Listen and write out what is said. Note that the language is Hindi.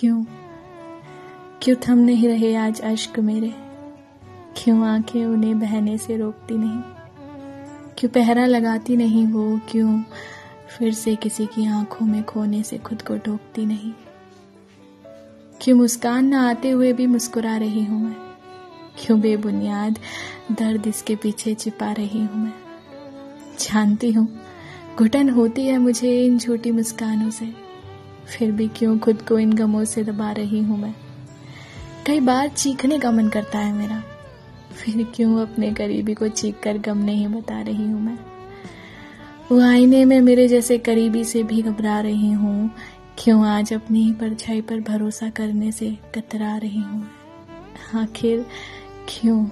क्यों? क्यों थम नहीं रहे आज अश्क मेरे? क्यों आँखें उन्हें बहने से रोकती नहीं? क्यों पहरा लगाती नहीं वो? क्यों फिर से किसी की आँखों में खोने से खुद को टोकती नहीं? क्यों मुस्कान न आते हुए भी मुस्कुरा रही हूँ मैं? क्यों बेबुनियाद दर्द इसके पीछे छिपा रही हूँ मैं? जानती हूँ, घुटन होती है मुझे इन झूठी मुस्कानों से। फिर भी क्यों खुद को इन गमों से दबा रही हूँ मैं? कई बार चीखने का मन करता है मेरा। फिर क्यों अपने करीबी को चीख कर गम नहीं बता रही हूँ मैं? वो आईने में मेरे जैसे करीबी से भी घबरा रही हूँ। क्यों आज अपनी ही परछाई पर भरोसा करने से कतरा रही हूँ आखिर क्यों?